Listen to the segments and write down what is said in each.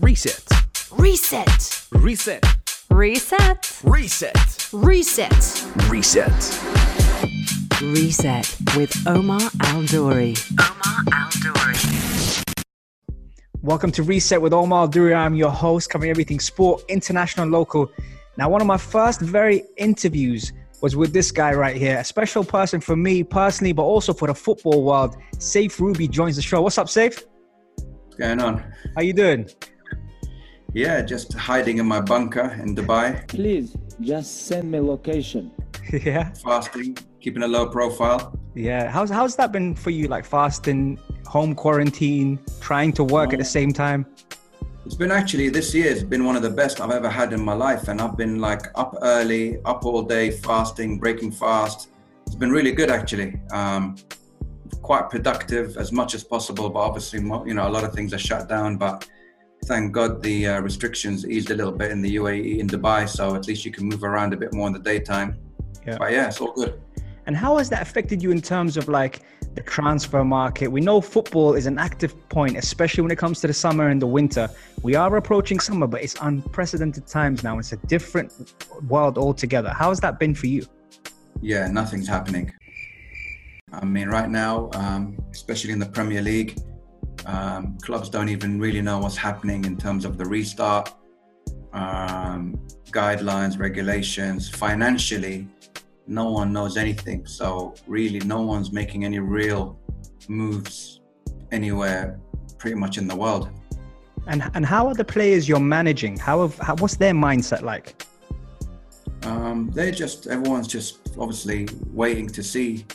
Reset. Reset. Reset. Reset. Reset. Reset. Reset. Reset with Omar Aldouri. Omar Aldouri. Welcome to Reset with Omar Duri. I'm your host, covering everything sport, international, and local. Now, one of my first very interviews was with this guy right here, a special person for me personally, but also for the football world. Saif Rubie joins the show. What's up, Saif? What's going on? How you doing? Yeah, just hiding in my bunker in Dubai, Please just send me location. yeah, fasting, keeping a low profile. yeah. How's how's that been for you? Like fasting, home quarantine, trying to work at the same time. It's been actually this year has been one of the best I've ever had in my life, and I've been like up early, up all day, fasting, breaking fast. It's been really good actually. Um, quite productive as much as possible, but obviously, you know, a lot of things are shut down. But thank God the uh, restrictions eased a little bit in the UAE in Dubai, so at least you can move around a bit more in the daytime. Yeah. But yeah, it's all good. And how has that affected you in terms of like the transfer market? We know football is an active point, especially when it comes to the summer and the winter. We are approaching summer, but it's unprecedented times now. It's a different world altogether. How has that been for you? yeah, nothing's happening. I mean, right now, um, especially in the Premier League, um, clubs don't even really know what's happening in terms of the restart, um, guidelines, regulations. Financially, no one knows anything. So, really, no one's making any real moves anywhere pretty much in the world. And and how are the players you're managing? How have how, what's their mindset like? Um, they're just everyone's just obviously waiting to see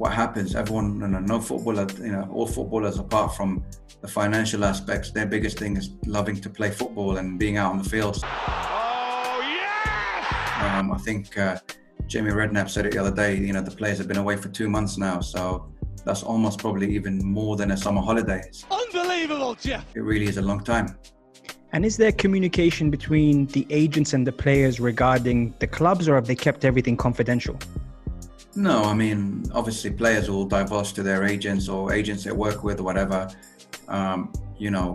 what happens. Everyone, you know, no footballer, you know, all footballers apart from the financial aspects, their biggest thing is loving to play football and being out on the field. Oh yeah. Um, I think uh, Jamie Redknapp said it the other day. You know, the players have been away for two months now, so that's almost probably even more than a summer holiday. Unbelievable, Jeff. It really is a long time. And is there communication between the agents and the players regarding the clubs, or have they kept everything confidential? No, I mean, obviously, players will divulge to their agents or agents they work with or whatever, um, you know,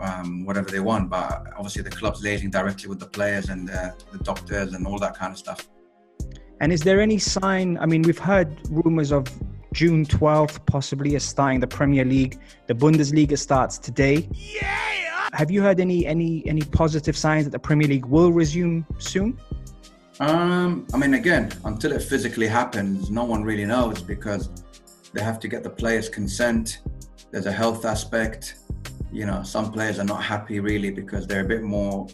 um, whatever they want. But obviously, the club's liaising directly with the players and the, the doctors and all that kind of stuff. And is there any sign? I mean, we've heard rumors of June 12th possibly as starting the Premier League. The Bundesliga starts today. Yeah! Have you heard any any any positive signs that the Premier League will resume soon? Um, I mean, again, until it physically happens, no one really knows because they have to get the players' consent. There's a health aspect. You know, some players are not happy really because they're a bit more,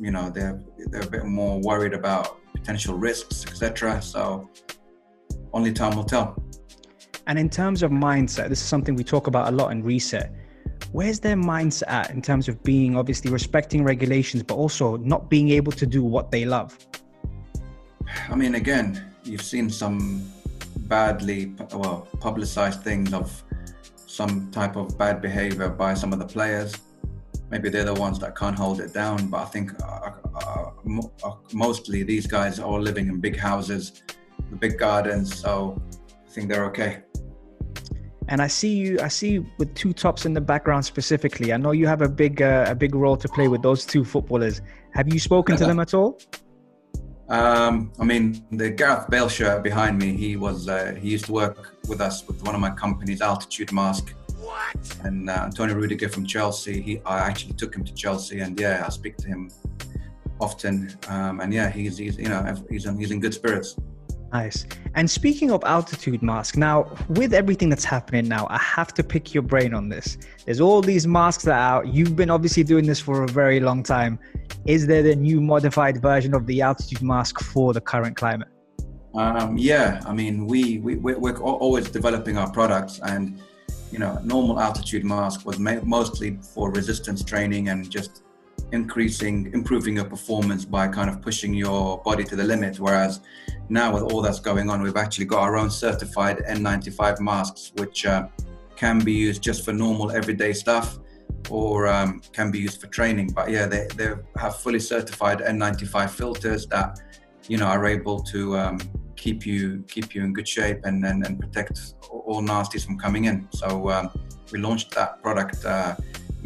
you know, they're they're a bit more worried about potential risks, etc. So, only time will tell. And in terms of mindset, this is something we talk about a lot in Reset. Where's their mindset at in terms of being obviously respecting regulations, but also not being able to do what they love? I mean, again, you've seen some badly, well, publicized things of some type of bad behavior by some of the players. Maybe they're the ones that can't hold it down, but I think uh, uh, mo- uh, mostly these guys are all living in big houses, the big gardens, so I think they're okay. And I see you. I see you with two tops in the background specifically. I know you have a big uh, a big role to play with those two footballers. Have you spoken to them at all? Um, I mean, the Gareth Bale shirt behind me, he was uh, he used to work with us with one of my companies, Altitude Mask. What? And uh, Antonio Rudiger from Chelsea, he I actually took him to Chelsea, and yeah, I speak to him often. Um, and yeah, he's he's you know he's in, he's in good spirits. Nice. And speaking of altitude mask, now with everything that's happening now, I have to pick your brain on this. There's all these masks that are out. You've been obviously doing this for a very long time. Is there the new modified version of the altitude mask for the current climate? Um, yeah, I mean, we, we we're, always developing our products, and you know, normal altitude mask was mostly for resistance training and just increasing, improving your performance by kind of pushing your body to the limit. Whereas now, with all that's going on, we've actually got our own certified N95 masks, which uh, can be used just for normal everyday stuff or um, can be used for training. But yeah, they, they have fully certified N95 filters that you know are able to um, keep you keep you in good shape and and, and protect all nasties from coming in. So um, we launched that product uh,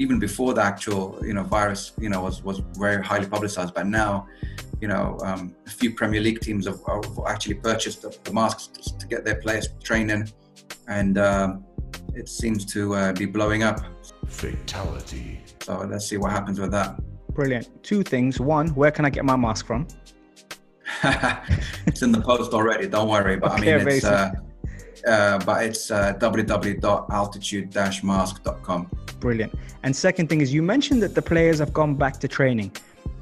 even before the actual you know virus you know was was very highly publicized. But now, you know, um, a few Premier League teams have, have actually purchased the, the masks to, to, get their players training, and um, it seems to uh, be blowing up. Fatality. So let's see what happens with that. Brilliant. Two things. One, where can I get my mask from? it's in the post already. Don't worry. But Okay, I mean, it's uh, amazing. Uh, but it's uh, www.altitude-mask.com. Brilliant. And second thing is, you mentioned that the players have gone back to training.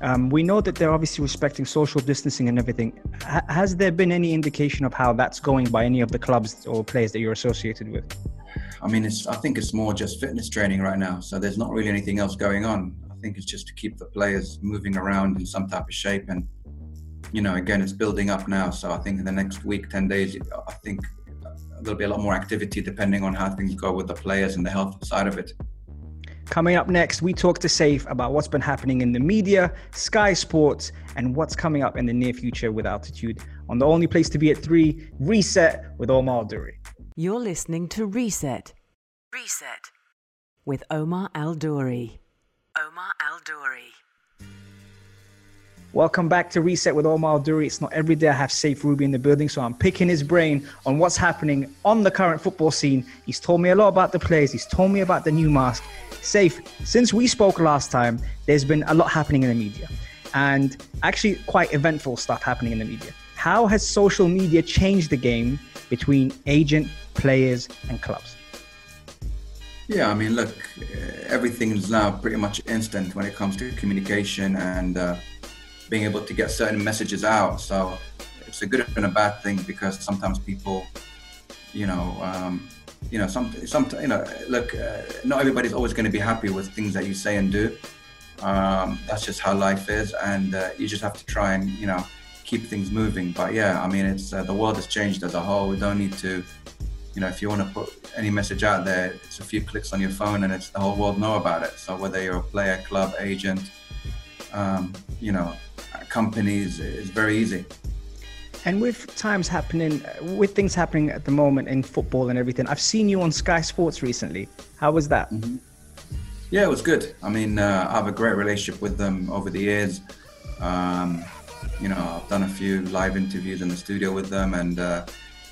Um, we know that they're obviously respecting social distancing and everything. H- has there been any indication of how that's going by any of the clubs or players that you're associated with? I mean, it's. I think it's more just fitness training right now. So there's not really anything else going on. I think it's just to keep the players moving around in some type of shape. And you know, again, it's building up now. So I think in the next week, ten days, I think there'll be a lot more activity depending on how things go with the players and the health side of it. Coming up next, we talk to Saif about what's been happening in the media, Sky Sports, and what's coming up in the near future with Altitude on the only place to be at three, Reset with Omar Duri. You're listening to Reset. Reset. With Omar Al Duri. Omar Al Duri. Welcome back to Reset with Omar Duri. It's not every day I have Saif Rubie in the building, so I'm picking his brain on what's happening on the current football scene. He's told me a lot about the players, he's told me about the new mask. Safe, since we spoke last time, there's been a lot happening in the media and actually quite eventful stuff happening in the media. How has social media changed the game between agent, players, and clubs? Yeah, I mean, look, everything is now pretty much instant when it comes to communication and uh, being able to get certain messages out. So it's a good and a bad thing because sometimes people, you know, um, you know, some, some, you know, look, uh, not everybody's always going to be happy with things that you say and do. Um, that's just how life is, and uh, you just have to try and, you know, keep things moving. But yeah, I mean, it's uh, the world has changed as a whole. We don't need to, you know, if you want to put any message out there, it's a few clicks on your phone, and it's the whole world know about it. So whether you're a player, club, agent, um, you know, companies, is very easy. And with times happening, with things happening at the moment in football and everything, I've seen you on Sky Sports recently. How was that? Yeah, it was good. I mean, uh, I have a great relationship with them over the years. Um, you know, I've done a few live interviews in the studio with them, and uh,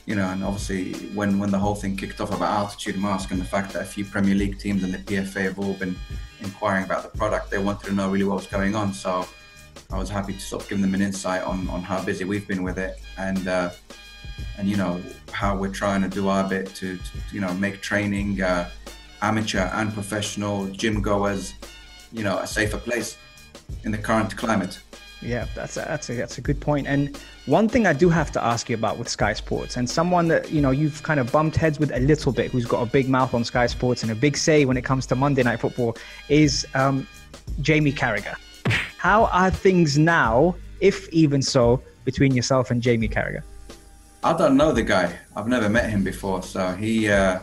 you know, and obviously when when the whole thing kicked off about altitude mask and the fact that a few Premier League teams and the PFA have all been inquiring about the product, they wanted to know really what was going on. So I was happy to sort of give them an insight on on how busy we've been with it, and uh, and you know how we're trying to do our bit to, to you know make training. Uh, amateur and professional gym goers, you know, a safer place in the current climate. Yeah, that's a, that's a, that's a good point. And one thing I do have to ask you about with Sky Sports, and someone that you know you've kind of bumped heads with a little bit, who's got a big mouth on Sky Sports and a big say when it comes to Monday Night Football, is um, Jamie Carragher. How are things now, if even so, between yourself and Jamie Carragher? I don't know the guy. I've never met him before, so he. Uh,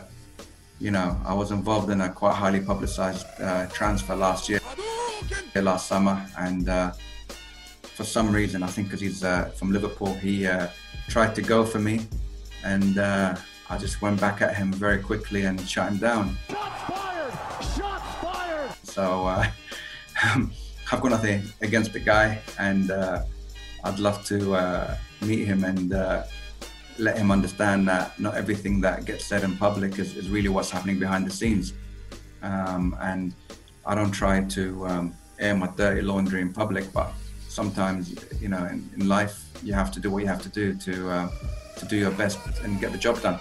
you know, I was involved in a quite highly publicized uh, transfer last year, last summer, and uh, for some reason, I think because he's uh, from Liverpool, he uh, tried to go for me, and uh, I just went back at him very quickly and shut him down. Shots fired! Shots fired! So uh, I've got nothing against the guy, and I'd love to meet him and let him understand that not everything that gets said in public is, is really what's happening behind the scenes. Um, and I don't try to um, air my dirty laundry in public, but sometimes, you know, in, in life, you have to do what you have to do to uh, to do your best and get the job done.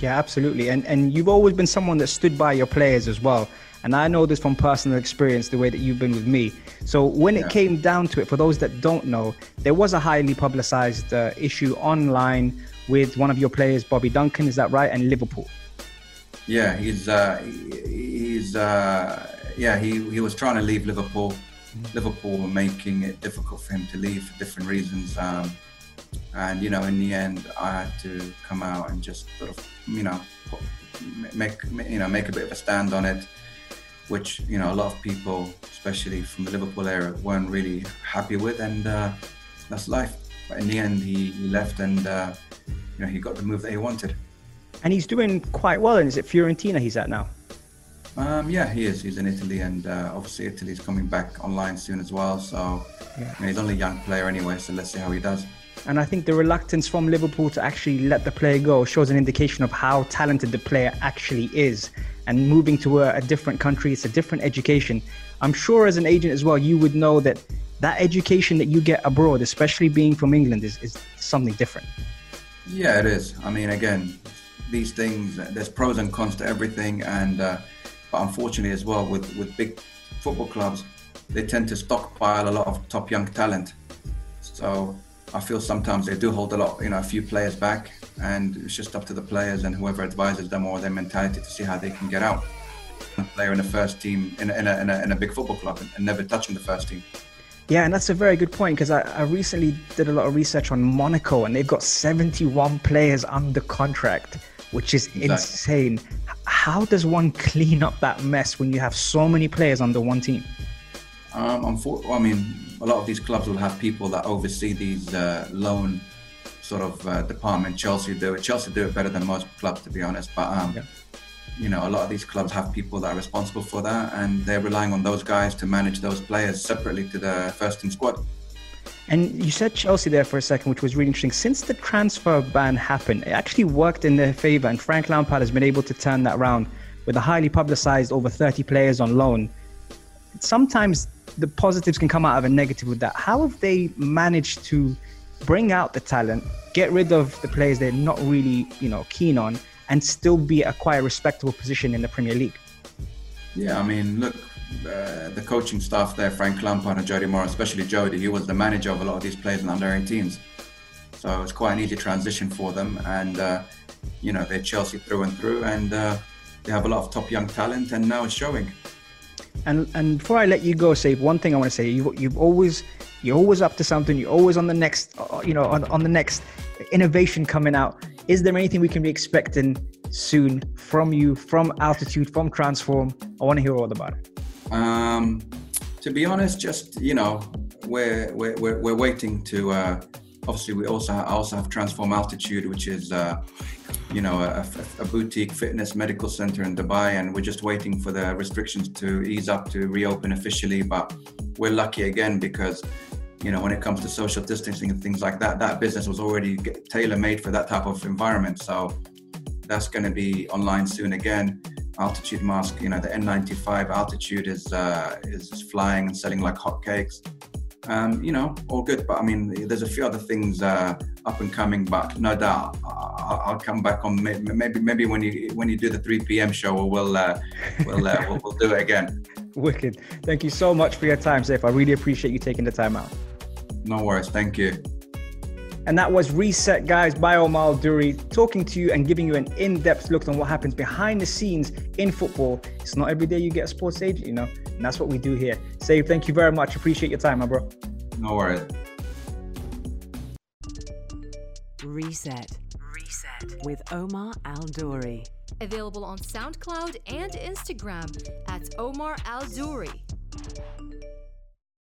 Yeah, absolutely. And and you've always been someone that stood by your players as well. And I know this from personal experience, the way that you've been with me. So when it came down to it, for those that don't know, there was a highly publicized uh, issue online with one of your players, Bobby Duncan. Is that right? And Liverpool. Yeah, he's uh, he- he's uh, yeah he he was trying to leave Liverpool. Liverpool were making it difficult for him to leave for different reasons. Um, and you know, in the end, I had to come out and just sort of you know put, make you know make a bit of a stand on it, which you know a lot of people, especially from the Liverpool era, weren't really happy with, and uh, that's life. But in the end, he, he left, and uh, you know he got the move that he wanted. And he's doing quite well. And is it Fiorentina he's at now? Um, yeah, he is. He's in Italy, and uh, obviously Italy's coming back online soon as well. So Yeah. I mean, he's only a young player anyway. So let's see how he does. And I think the reluctance from Liverpool to actually let the player go shows an indication of how talented the player actually is. And moving to a, a different country, it's a different education. I'm sure as an agent as well, you would know that that education that you get abroad, especially being from England, is, is something different. Yeah, it is. I mean, again, these things. There's pros and cons to everything, and uh, but unfortunately as well with with big football clubs, they tend to stockpile a lot of top young talent. So I feel sometimes they do hold a lot, you know, a few players back, and it's just up to the players and whoever advises them or their mentality to see how they can get out. A player in the first team in a, in a, in a, in a big football club and, and never touching the first team. Yeah, and that's a very good point because I, I recently did a lot of research on Monaco and they've got 71 players under contract, which is Exactly. insane. How does one clean up that mess when you have so many players under one team? Um, I mean, a lot of these clubs will have people that oversee these uh, loan sort of uh, department. Chelsea do it. Chelsea do it better than most clubs, to be honest. But um, Yeah. you know, a lot of these clubs have people that are responsible for that, and they're relying on those guys to manage those players separately to the first team squad. And you said Chelsea there for a second, which was really interesting. Since the transfer ban happened, it actually worked in their favour, and Frank Lampard has been able to turn that around with a highly publicised over 30 players on loan. Sometimes the positives can come out of a negative with that. How have they managed to bring out the talent, get rid of the players they're not really, you know, keen on, and still be at quite respectable position in the Premier League? Yeah, I mean, look, uh, the coaching staff there, Frank Lampard and Jody Moore, especially Jody, he was the manager of a lot of these players in under 18s. So it's quite an easy transition for them. And, uh, you know, they're Chelsea through and through. And uh, they have a lot of top young talent, and now it's showing. And and before I let you go, say one thing I want to say. You you've always you're always up to something. You're always on the next, uh, you know, on, on the next innovation coming out. Is there anything we can be expecting soon from you, from Altitude, from Transform? I want to hear all about it. Um, to be honest, just you know, we're we're we're, we're waiting to. Uh, obviously, we also I also have Transform Altitude, which is uh, you know a, a- boutique fitness medical center in Dubai, and we're just waiting for the restrictions to ease up to reopen officially. But we're lucky again because you know when it comes to social distancing and things like that, that business was already tailor made for that type of environment. So that's going to be online soon again. Altitude mask, you know, the N95 altitude is uh, is flying and selling like hotcakes. Um, you know, all good. But I mean, there's a few other things uh, up and coming. But no doubt, I'll, I'll come back on maybe maybe when you when you do the 3 p.m. show, we'll uh, we'll, uh, we'll we'll do it again. Wicked. Thank you so much for your time, Saif. I really appreciate you taking the time out. No worries. Thank you. And that was Reset Guys by Omar Duri talking to you and giving you an in depth look on what happens behind the scenes in football. It's not every day you get a sports agent, you know, and that's what we do here. Saif, thank you very much. Appreciate your time, my bro. No worries. Reset. Reset. With Omar Al Duri. Available on SoundCloud and Instagram at Omar Al Duri.